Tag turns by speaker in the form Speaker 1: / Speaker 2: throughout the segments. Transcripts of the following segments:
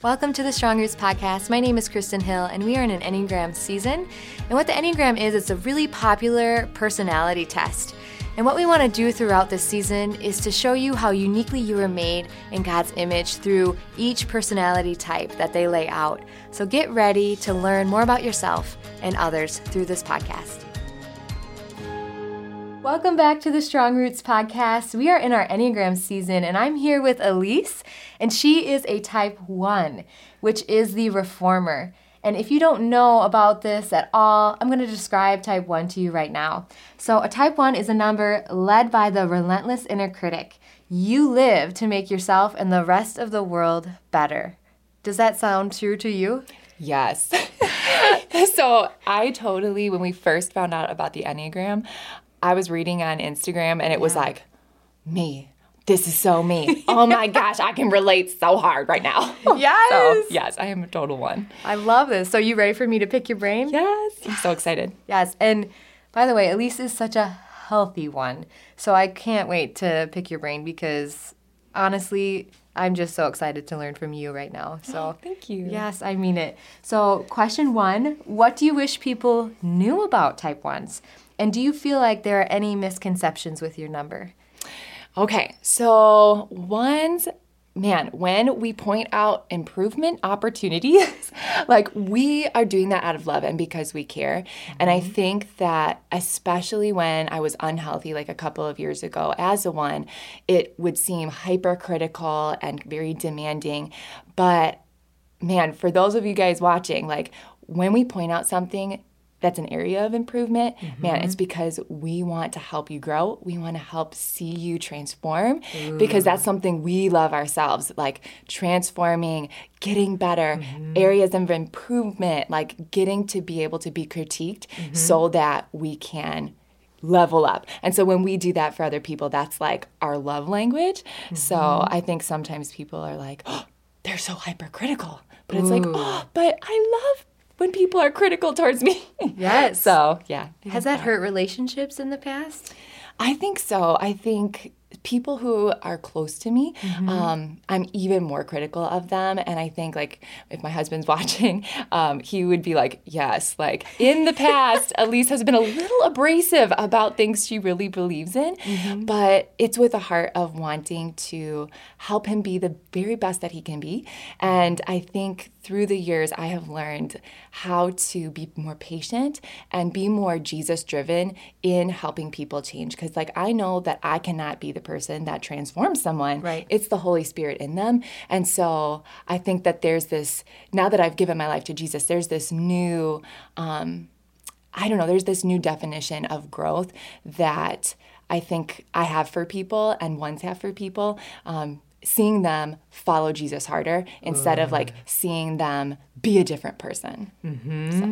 Speaker 1: Welcome to the Strong Roots Podcast. My name is Kristin Hill, and we are in an Enneagram season. And what the Enneagram is, it's a really popular personality test. And what we want to do throughout this season is to show you how uniquely you were made in God's image through each personality type that they lay out. So get ready to learn more about yourself and others through this podcast. Welcome back to the Strong Roots podcast. We are in our Enneagram season, and I'm here with Elise, and she is a type 1, which is the reformer. And if you don't know about this at all, I'm going to describe type 1 to you right now. So, a type 1 is a number led by the relentless inner critic. You live to make yourself and the rest of the world better. Does that sound true to you?
Speaker 2: Yes. so I totally, when we first found out about the Enneagram, I was reading on Instagram and it yeah. was like, me. This is so me. Oh my gosh, I can relate so hard right now.
Speaker 1: Yes.
Speaker 2: So, yes, I am a total one.
Speaker 1: I love this. So, you ready for me to pick your brain?
Speaker 2: Yes. I'm so excited.
Speaker 1: Yes. And by the way, Alyce is such a healthy one. So, I can't wait to pick your brain because honestly, I'm just so excited to learn from you right now. So,
Speaker 2: oh, thank you.
Speaker 1: Yes, I mean it. So, question one What do you wish people knew about type ones? And do you feel like there are any misconceptions with your number?
Speaker 2: Okay, so one's man, when we point out improvement opportunities, like we are doing that out of love and because we care. Mm-hmm. And I mm-hmm. think that, especially when I was unhealthy, like a couple of years ago, as a one, it would seem hypercritical and very demanding. But man, for those of you guys watching, like when we point out something, that's an area of improvement, mm-hmm. man, it's because we want to help you grow. We want to help see you transform Ooh. because that's something we love ourselves, like transforming, getting better, mm-hmm. areas of improvement, like getting to be able to be critiqued mm-hmm. so that we can level up. And so when we do that for other people, that's like our love language. So mm-hmm. I think sometimes people are like, oh, they're so hypercritical. But it's Ooh. like, oh, but I love when people are critical towards me.
Speaker 1: Yes.
Speaker 2: so, yeah.
Speaker 1: Has that hurt relationships in the past?
Speaker 2: I think so. I think people who are close to me, mm-hmm. um, I'm even more critical of them. And I think, like, if my husband's watching, um, he would be like, yes, like, in the past, Alyce has been a little abrasive about things she really believes in, mm-hmm. but it's with a heart of wanting to help him be the very best that he can be. And I think through the years, I have learned how to be more patient and be more Jesus driven in helping people change. Because, like, I know that I cannot be the person that transforms someone.
Speaker 1: Right.
Speaker 2: It's the Holy Spirit in them. And so I think that there's this, now that I've given my life to Jesus, there's this new, um, I don't know, there's this new definition of growth that I think I have for people and ones have for people. Um, seeing them follow Jesus harder instead of like seeing them be a different person.
Speaker 1: Mm-hmm. So.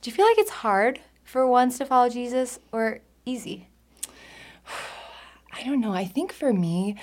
Speaker 1: Do you feel like it's hard for ones to follow Jesus or easy?
Speaker 2: I don't know. I think for me,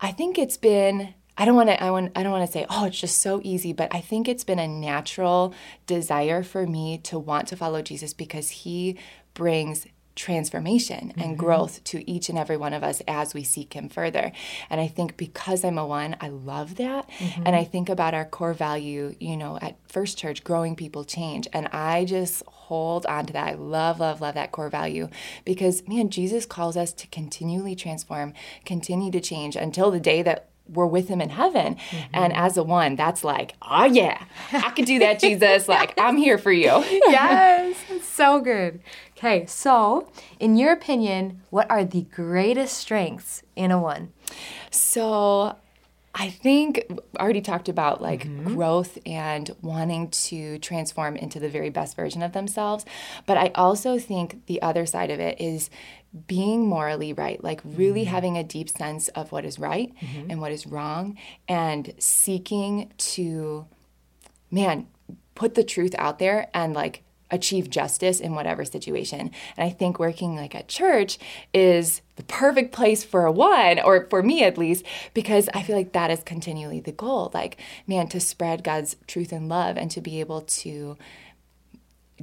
Speaker 2: I think it's been I don't want to I want I don't want to say oh it's just so easy, but I think it's been a natural desire for me to want to follow Jesus because he brings transformation and mm-hmm. growth to each and every one of us as we seek Him further. And I think because I'm a one, I love that. Mm-hmm. And I think about our core value, you know, at First Church, growing people change. And I just hold on to that. I love, love, love that core value because, man, Jesus calls us to continually transform, continue to change until the day that we're with him in heaven. Mm-hmm. And as a one, that's like, oh yeah, I can do that, Jesus. Like, I'm here for you.
Speaker 1: yes, so good. Okay, so in your opinion, what are the greatest strengths in a one?
Speaker 2: So I think I already talked about like mm-hmm. growth and wanting to transform into the very best version of themselves. But I also think the other side of it is being morally right, like really mm-hmm. having a deep sense of what is right mm-hmm. and what is wrong, and seeking to, man, put the truth out there and like achieve justice in whatever situation. And I think working like at church is the perfect place for a one, or for me at least, because I feel like that is continually the goal. Like, man, to spread God's truth and love and to be able to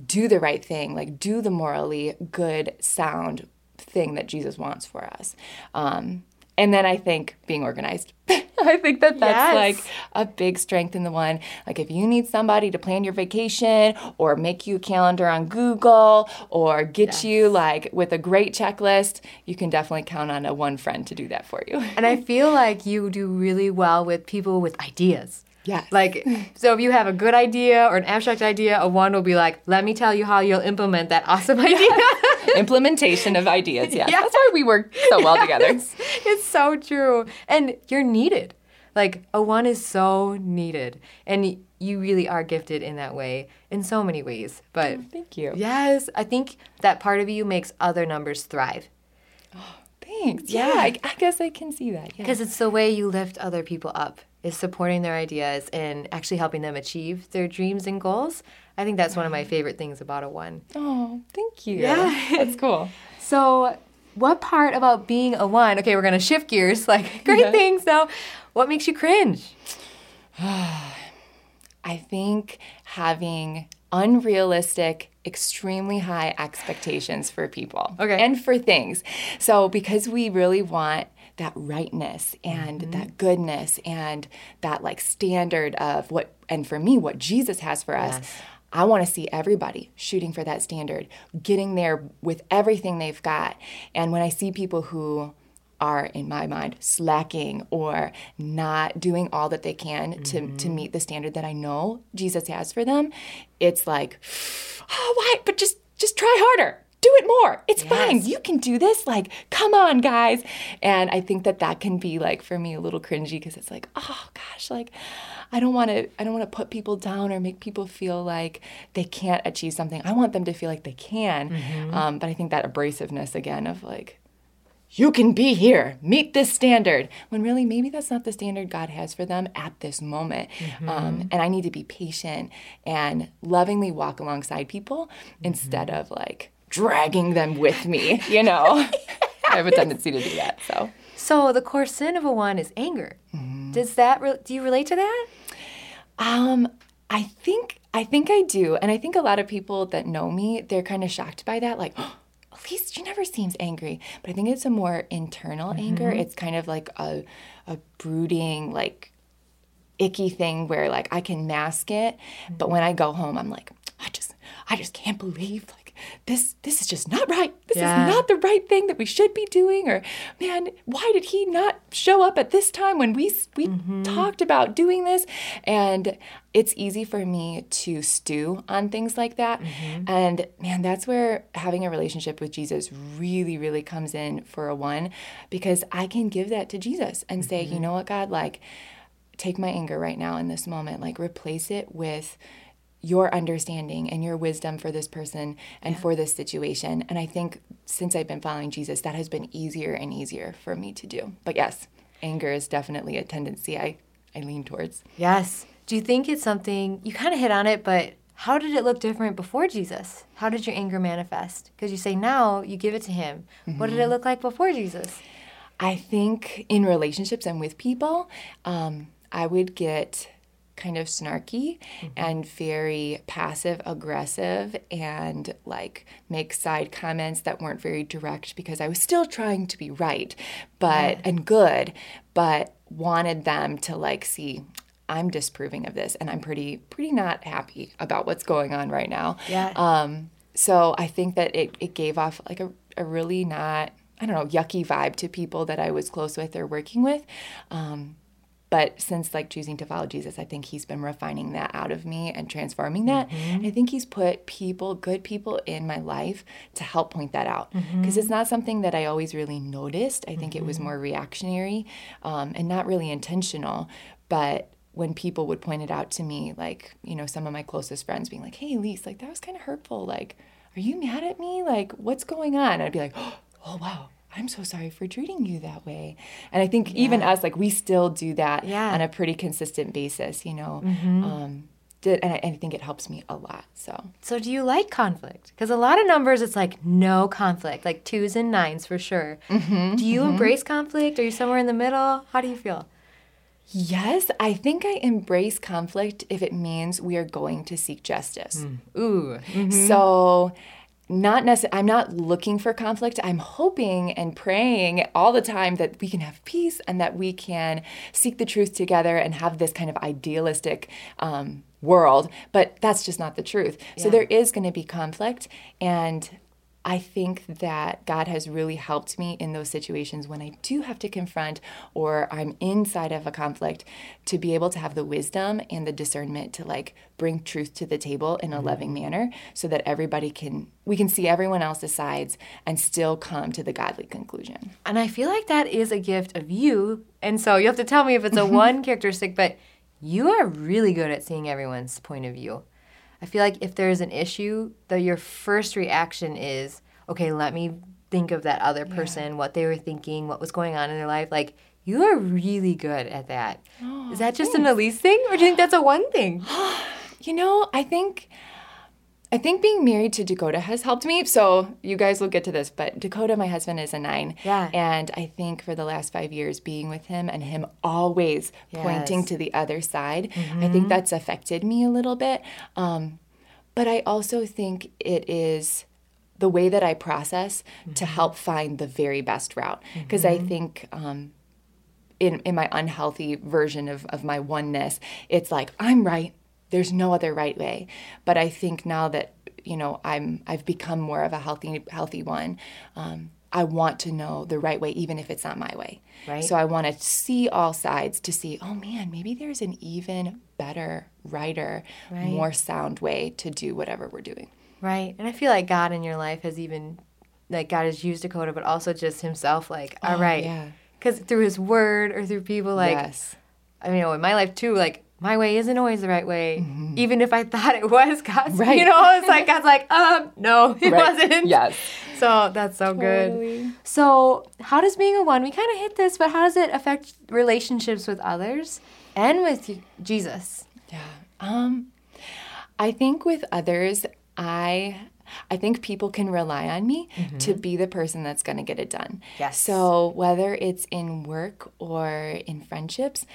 Speaker 2: do the right thing, like do the morally good, sound thing that Jesus wants for us. Um, and then I think being organized. I think that that's
Speaker 1: Yes.
Speaker 2: like a big strength in the one. Like if you need somebody to plan your vacation or make you a calendar on Google or get you like with a great checklist, you can definitely count on a one friend to do that for you.
Speaker 1: And I feel like you do really well with people with ideas.
Speaker 2: Yes.
Speaker 1: Like, so if you have a good idea or an abstract idea, a one will be like, let me tell you how you'll implement that awesome idea.
Speaker 2: Implementation of ideas. Yes.
Speaker 1: Yeah.
Speaker 2: That's why we work so well together.
Speaker 1: It's, it's so true. And you're needed. Like, a one is so needed. And you really are gifted in that way in so many ways. But oh,
Speaker 2: Thank you.
Speaker 1: yes, I think that part of you makes other numbers thrive Oh,
Speaker 2: Thanks. Yeah, I, I guess I can see that. Yeah.
Speaker 1: because it's the way you lift other people up, is supporting their ideas and actually helping them achieve their dreams and goals. I think that's one of my favorite things about a one.
Speaker 2: Oh, thank you.
Speaker 1: Yeah.
Speaker 2: That's cool.
Speaker 1: So, what part about being a one? Okay, we're gonna shift gears. Like, great
Speaker 2: Yeah.
Speaker 1: things now. What makes you cringe?
Speaker 2: I think having unrealistic, extremely high expectations for people
Speaker 1: Okay.
Speaker 2: and for things. So, because we really want that rightness and
Speaker 1: Mm-hmm.
Speaker 2: that goodness and that like standard of what, and for me, what Jesus has for us.
Speaker 1: Yes.
Speaker 2: I want to see everybody shooting for that standard, getting there with everything they've got. And when I see people who are, in my mind, slacking or not doing all that they can to, to meet the standard that I know Jesus has for them, it's like, oh, why? But just just try harder. Do it more. It's fine. You can do this. Like, come on, guys. And I think that that can be like for me a little cringy because it's like, oh gosh, like I don't want to. I don't want to put people down or make people feel like they can't achieve something. I want them to feel like they can. Um, but I think that abrasiveness again of like, you can be here, meet this standard, when really maybe that's not the standard God has for them at this moment. Um, and I need to be patient and lovingly walk alongside people instead of like dragging them with me, you know? I have a tendency to do that. So,
Speaker 1: So, the core sin of a one is anger.
Speaker 2: Mm-hmm.
Speaker 1: Does that, re- do you relate to that?
Speaker 2: um, I think I think I do, and I think a lot of people that know me, they're kind of shocked by that, like. "Oh, At least she never seems angry, but I think it's a more internal anger. It's kind of like a, a brooding, like icky thing where like I can mask it, but when I go home, I'm like, I just, I just can't believe like this, this is just not right. This
Speaker 1: Yeah.
Speaker 2: is not the right thing that we should be doing. Or man, why did he not show up at this time when we we mm-hmm. talked about doing this? And it's easy for me to stew on things like that. Mm-hmm. And man, that's where having a relationship with Jesus really, really comes in for a one, because I can give that to Jesus and say, you mm-hmm. know what, God, like take my anger right now in this moment, like replace it with your understanding and your wisdom for this person and for this situation. And I think since I've been following Jesus, that has been easier and easier for me to do. But yes, anger is definitely a tendency I, I lean towards.
Speaker 1: Yes. Do you think it's something, you kind of hit on it, but how did it look different before Jesus? How did your anger manifest? Because you say now you give it to him. What did it look like before Jesus?
Speaker 2: I think in relationships and with people, um, I would get kind of snarky and very passive aggressive and like make side comments that weren't very direct because I was still trying to be right but and good but wanted them to like see I'm disproving of this and I'm pretty pretty not happy about what's going on right now.
Speaker 1: Yeah.
Speaker 2: Um so I think that it, it gave off like a, a really not I don't know yucky vibe to people that I was close with or working with. Um, but since like choosing to follow Jesus, I think he's been refining that out of me and transforming that. Mm-hmm. I think he's put people, good people in my life to help point that out mm-hmm. because it's not something that I always really noticed. I think it was mm-hmm. more reactionary um, and not really intentional. But when people would point it out to me, like, you know, some of my closest friends being like, hey, Alyce, like that was kind of hurtful. Like, are you mad at me? Like, what's going on? And I'd be like, oh, wow. I'm so sorry for treating you that way. And I think even us, like, we still do that
Speaker 1: Yeah.
Speaker 2: on a pretty consistent basis, you know. Mm-hmm. Um, did, and I, I think it helps me a lot. So,
Speaker 1: So do you like conflict? Because a lot of numbers, it's like no conflict, like twos and nines for sure. Mm-hmm, do you mm-hmm. embrace conflict? Are you somewhere in the middle? How do you feel?
Speaker 2: yes, I think I embrace conflict if it means we are going to seek justice. Mm.
Speaker 1: Ooh.
Speaker 2: So not necessarily i'm not looking for conflict. I'm hoping and praying all the time that we can have peace and that we can seek the truth together and have this kind of idealistic um, world. But that's just not the truth. So there is going to be conflict and I think that God has really helped me in those situations when I do have to confront or I'm inside of a conflict to be able to have the wisdom and the discernment to like bring truth to the table in a mm-hmm. loving manner so that everybody can we can see everyone else's sides and still come to the godly conclusion.
Speaker 1: And I feel like that is a gift of you. And so you have to tell me if it's a one characteristic, but you are really good at seeing everyone's point of view. I feel like if there's an issue, that your first reaction is, okay, let me think of that other person, what they were thinking, what was going on in their life. Like, you are really good at that. is that just an Alyce thing, or do you think that's a one thing?
Speaker 2: You know, I think I think being married to Dakota has helped me. So you guys will get to this, but Dakota, my husband, is a nine.
Speaker 1: Yeah.
Speaker 2: And I think for the last five years being with him and him always pointing to the other side, I think that's affected me a little bit. Um, but I also think it is the way that I process to help find the very best route. Because I think um, in, in my unhealthy version of, of my oneness, it's like, I'm right. There's no other right way. But I think now that, you know, I'm I've become more of a healthy healthy one, um, I want to know the right way, even if it's not my way.
Speaker 1: Right.
Speaker 2: So I want to see all sides to see, oh man, maybe there's an even better, righter,
Speaker 1: Right.
Speaker 2: more sound way to do whatever we're doing.
Speaker 1: Right. And I feel like God in your life has even, like, God has used Dakota, but also just himself, like, all
Speaker 2: Oh,
Speaker 1: right.
Speaker 2: yeah.
Speaker 1: Because through his word or through people, like,
Speaker 2: yes.
Speaker 1: I mean, in my life too, like my way isn't always the right way. Even if I thought it was God's,
Speaker 2: Mm-hmm. Right.
Speaker 1: you know, it's like God's like, um, no, it
Speaker 2: Right.
Speaker 1: wasn't.
Speaker 2: Yes.
Speaker 1: So that's so good. So how does being a one? We kind of hit this, but how does it affect relationships with others and with Jesus?
Speaker 2: Yeah. Um, I think with others, I I think people can rely on me to be the person that's going to get it done.
Speaker 1: Yes.
Speaker 2: So whether it's in work or in friendships,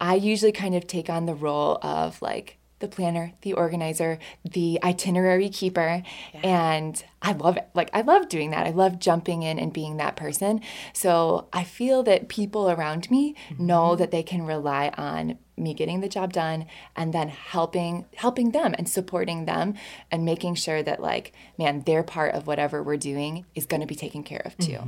Speaker 2: I usually kind of take on the role of like the planner, the organizer, the itinerary keeper, and I love it. Like I love doing that. I love jumping in and being that person. So I feel that people around me know that they can rely on me getting the job done and then helping helping them and supporting them and making sure that like man their part of whatever we're doing is going to be taken care of too.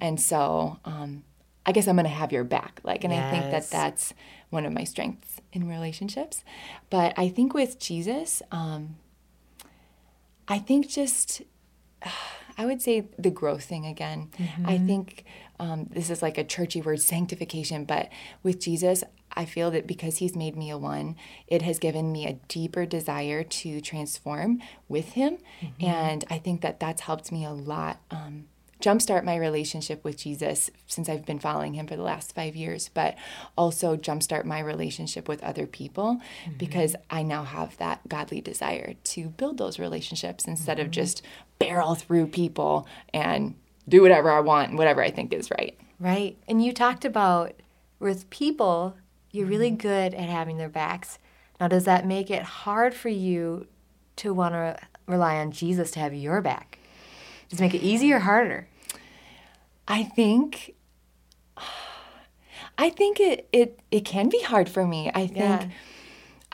Speaker 2: And so um I guess I'm going to have your back. Like, and I think that that's one of my strengths in relationships. But I think with Jesus, um, I think just, I would say the growth thing again. I think um, this is like a churchy word, sanctification. But with Jesus, I feel that because he's made me a one, it has given me a deeper desire to transform with him. And I think that that's helped me a lot. Um, jumpstart my relationship with Jesus since I've been following him for the last five years, but also jumpstart my relationship with other people because I now have that godly desire to build those relationships instead of just barrel through people and do whatever I want and whatever I think is right.
Speaker 1: Right. And you talked about with people, you're really
Speaker 2: Mm-hmm.
Speaker 1: good at having their backs. Now, does that make it hard for you to want to rely on Jesus to have your back? Does it make it easier or harder?
Speaker 2: I think I think it it it can be hard for me. I think
Speaker 1: Yeah.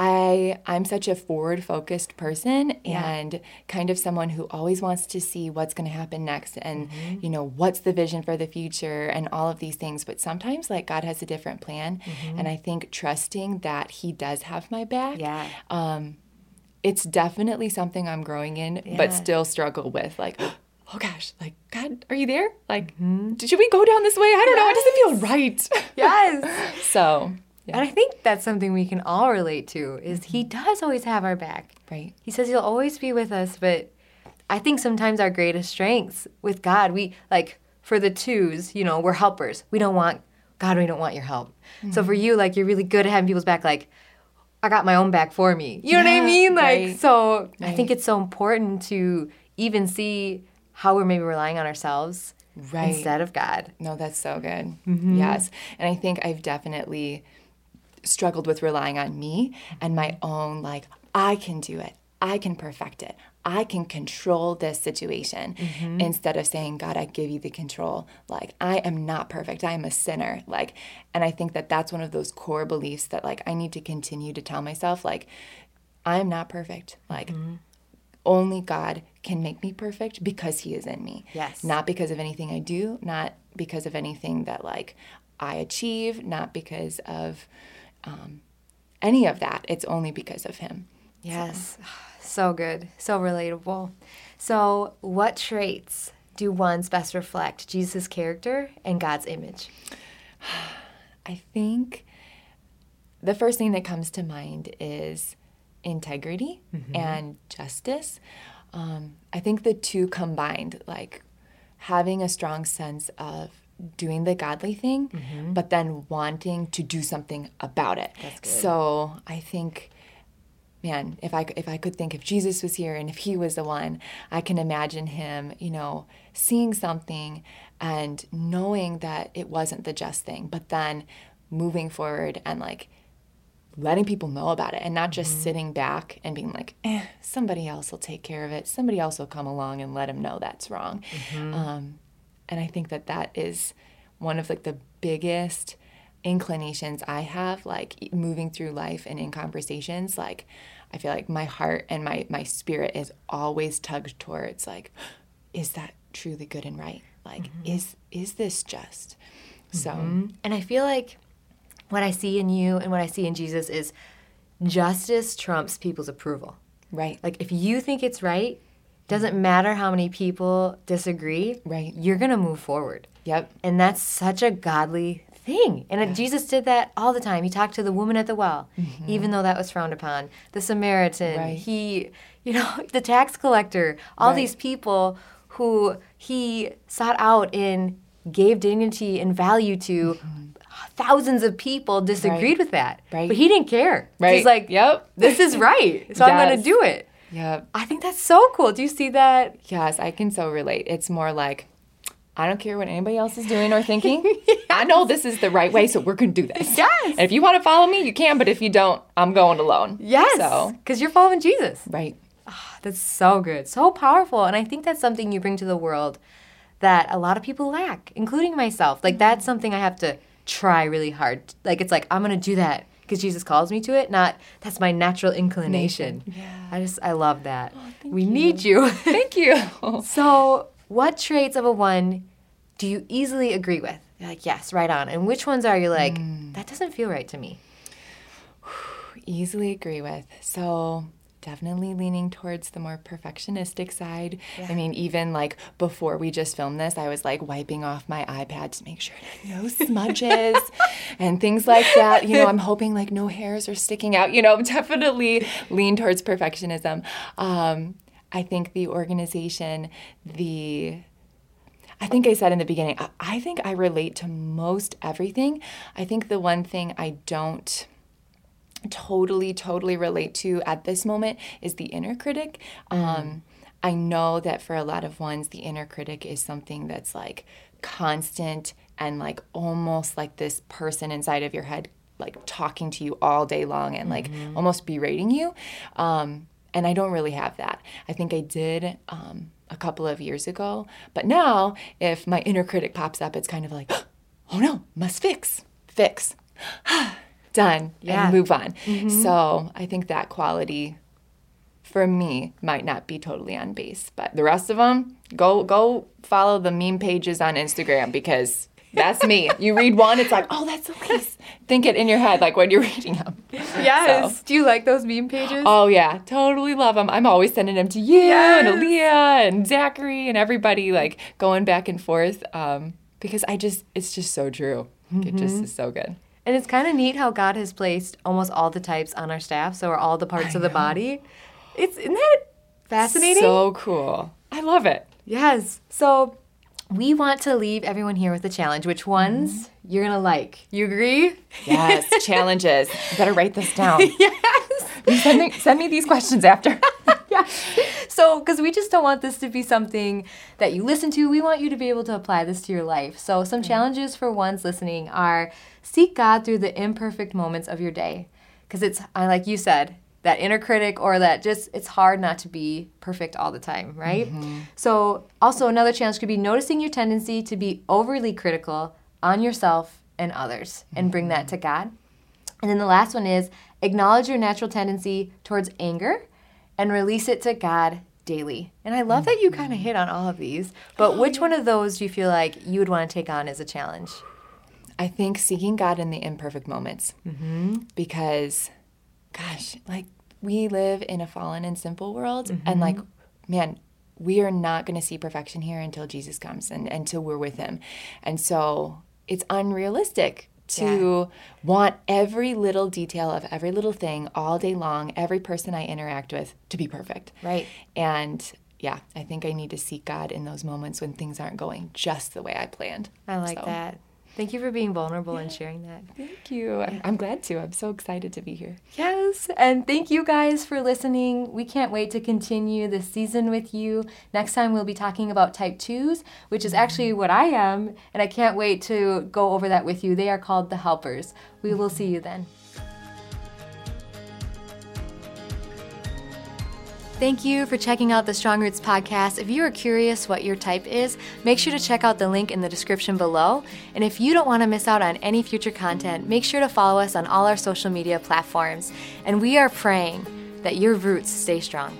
Speaker 2: I I'm such a forward focused person
Speaker 1: Yeah.
Speaker 2: and kind of someone who always wants to see what's going to happen next and
Speaker 1: Mm-hmm.
Speaker 2: you know what's the vision for the future and all of these things but sometimes like God has a different plan
Speaker 1: Mm-hmm.
Speaker 2: and I think trusting that he does have my back
Speaker 1: Yeah.
Speaker 2: um, it's definitely something I'm growing in,
Speaker 1: Yeah.
Speaker 2: but still struggle with. Like, oh gosh, like God, are you there? Like,
Speaker 1: Mm-hmm.
Speaker 2: should we go down this way? I don't know. It doesn't feel right.
Speaker 1: Yes.
Speaker 2: so,
Speaker 1: And I think that's something we can all relate to is he
Speaker 2: Mm-hmm.
Speaker 1: does always have our back.
Speaker 2: right.
Speaker 1: He says he'll always be with us, but I think sometimes our greatest strengths with God, we like for the twos, you know, we're helpers. We don't want God, we don't want your help. So for you, like you're really good at having people's back, like I got my own back for me. You know what I mean? Like
Speaker 2: right.
Speaker 1: so I think it's so important to even see how we're maybe relying on ourselves
Speaker 2: Right.
Speaker 1: instead of God.
Speaker 2: No, that's so good.
Speaker 1: Mm-hmm.
Speaker 2: Yes. And I think I've definitely struggled with relying on me and my own, like, I can do it. I can perfect it. I can control this situation instead of saying, God, I give you the control. Like, I am not perfect. I am a sinner. Like, and I think that that's one of those core beliefs that, like, I need to continue to tell myself, like, I am not perfect. Like, only God can make me perfect because He is in me.
Speaker 1: Yes.
Speaker 2: Not because of anything I do, not because of anything that like I achieve, not because of um, any of that. It's only because of Him.
Speaker 1: Yes. So good. So relatable. So, what traits do ones best reflect Jesus' character and God's image?
Speaker 2: I think the first thing that comes to mind is integrity and justice. Um, I think the two combined, like having a strong sense of doing the godly thing, but then wanting to do something about it. So I think, man, if I if I could think if Jesus was here and if he was the one, I can imagine him, you know, seeing something and knowing that it wasn't the just thing, but then moving forward and like letting people know about it and not just sitting back and being like, eh, somebody else will take care of it. Somebody else will come along and let them know that's wrong. Um, and I think that that is one of like the biggest inclinations I have, like moving through life and in conversations. Like, I feel like my heart and my my spirit is always tugged towards like, is that truly good and right? Like, is is this just? So
Speaker 1: And I feel like what I see in you and what I see in Jesus is justice trumps people's approval.
Speaker 2: right,
Speaker 1: Like if you think it's right, doesn't matter how many people disagree,
Speaker 2: Right.
Speaker 1: You're going to move forward.
Speaker 2: yep,
Speaker 1: And that's such a godly thing. And uh Jesus did that all the time. He talked to the woman at the well, even though that was frowned upon. The Samaritan,
Speaker 2: Mm-hmm. Right.
Speaker 1: he, you know, the tax collector, all
Speaker 2: Right.
Speaker 1: these people who he sought out and gave dignity and value to. Thousands of people disagreed
Speaker 2: Mm-hmm. Right.
Speaker 1: with that.
Speaker 2: Right.
Speaker 1: But he didn't care.
Speaker 2: Right.
Speaker 1: He's like,
Speaker 2: Yep.
Speaker 1: this is right. So I'm going to do it.
Speaker 2: yep.
Speaker 1: I think that's so cool. Do you see that?
Speaker 2: Yes, I can so relate. It's more like, I don't care what anybody else is doing or thinking. I know this is the right way, so we're going to do this.
Speaker 1: Yes.
Speaker 2: And if you want to follow me, you can, but if you don't, I'm going alone.
Speaker 1: Yes.
Speaker 2: So,
Speaker 1: Because you're following Jesus.
Speaker 2: right.
Speaker 1: That's so good, so powerful. And I think that's something you bring to the world that a lot of people lack, including myself. Like, that's something I have to try really hard. Like, it's like, I'm going to do that because Jesus calls me to it, not that's my natural inclination.
Speaker 2: Yeah.
Speaker 1: I just, I love that.
Speaker 2: Oh, thank
Speaker 1: we
Speaker 2: you.
Speaker 1: need you.
Speaker 2: Thank you.
Speaker 1: so, what traits of a one do you easily agree with? You're like, yes, right on. And which ones are you like, hmm. that doesn't feel right to me?
Speaker 2: Easily agree with. So, definitely leaning towards the more perfectionistic side. I mean, even like before we just filmed this, I was like wiping off my iPad to make sure no smudges and things like that. You know, I'm hoping like no hairs are sticking out. You know, definitely lean towards perfectionism. Um, I think the organization, the I think I said in the beginning, I, I think I relate to most everything. I think the one thing I don't totally, totally relate to at this moment is the inner critic. Um, I know that for a lot of ones, the inner critic is something that's like constant and like almost like this person inside of your head, like talking to you all day long and like almost berating you. Um, and I don't really have that. I think I did um, a couple of years ago, but now if my inner critic pops up, it's kind of like, oh no, must fix, fix, done,
Speaker 1: Yeah.
Speaker 2: and move on. So I think that quality for me might not be totally on base, but the rest of them, go go follow the meme pages on Instagram because that's me. You read one, it's like, oh, that's Alyce. Think it in your head, like when you're reading them.
Speaker 1: Yes. Do you like those meme pages?
Speaker 2: Oh yeah, totally love them. I'm always sending them to you
Speaker 1: Yes.
Speaker 2: and Aaliyah and Zachary and everybody, like going back and forth, um, because I just, it's just so true. It just is so good.
Speaker 1: And it's kind of neat how God has placed almost all the types on our staff, so are all the parts of the body. It's isn't that fascinating?
Speaker 2: So cool. I love it.
Speaker 1: yes. So we want to leave everyone here with a challenge. Which ones mm-hmm. you're gonna like? You agree?
Speaker 2: Yes, challenges. I better write this down.
Speaker 1: yes.
Speaker 2: Send me, send me these questions after.
Speaker 1: yeah. So, because we just don't want this to be something that you listen to, we want you to be able to apply this to your life. So, some mm. challenges for ones listening are seek God through the imperfect moments of your day. Because it's, like you said, that inner critic or that just it's hard not to be perfect all the time, right? Mm-hmm. So, also another challenge could be noticing your tendency to be overly critical on yourself and others and bring that to mm-hmm. God. And then the last one is acknowledge your natural tendency towards anger and release it to God daily. And I love that you kind of mm-hmm. hit on all of these, but which one of those do you feel like you would want to take on as a challenge?
Speaker 2: I think seeking God in the imperfect moments. Mm-hmm. Because, gosh, like we live in a fallen and simple world. And, mm-hmm. like, man, we are not going to see perfection here until Jesus comes and until we're with Him. And so it's unrealistic to want every little detail of every little thing all day long, every person I interact with to be perfect.
Speaker 1: Right.
Speaker 2: And yeah, I think I need to seek God in those moments when things aren't going just the way I planned.
Speaker 1: I like
Speaker 2: So,
Speaker 1: that. Thank you for being vulnerable and sharing that.
Speaker 2: Thank you. I'm, I'm glad to. I'm so excited to be here.
Speaker 1: Yes, and thank you guys for listening. We can't wait to continue this season with you. Next time, we'll be talking about type 2s, which is actually mm-hmm. what I am, and I can't wait to go over that with you. They are called the helpers. We will see you then. Thank you for checking out the Strong Roots podcast. If you are curious what your type is, make sure to check out the link in the description below. And if you don't want to miss out on any future content, make sure to follow us on all our social media platforms. And we are praying that your roots stay strong.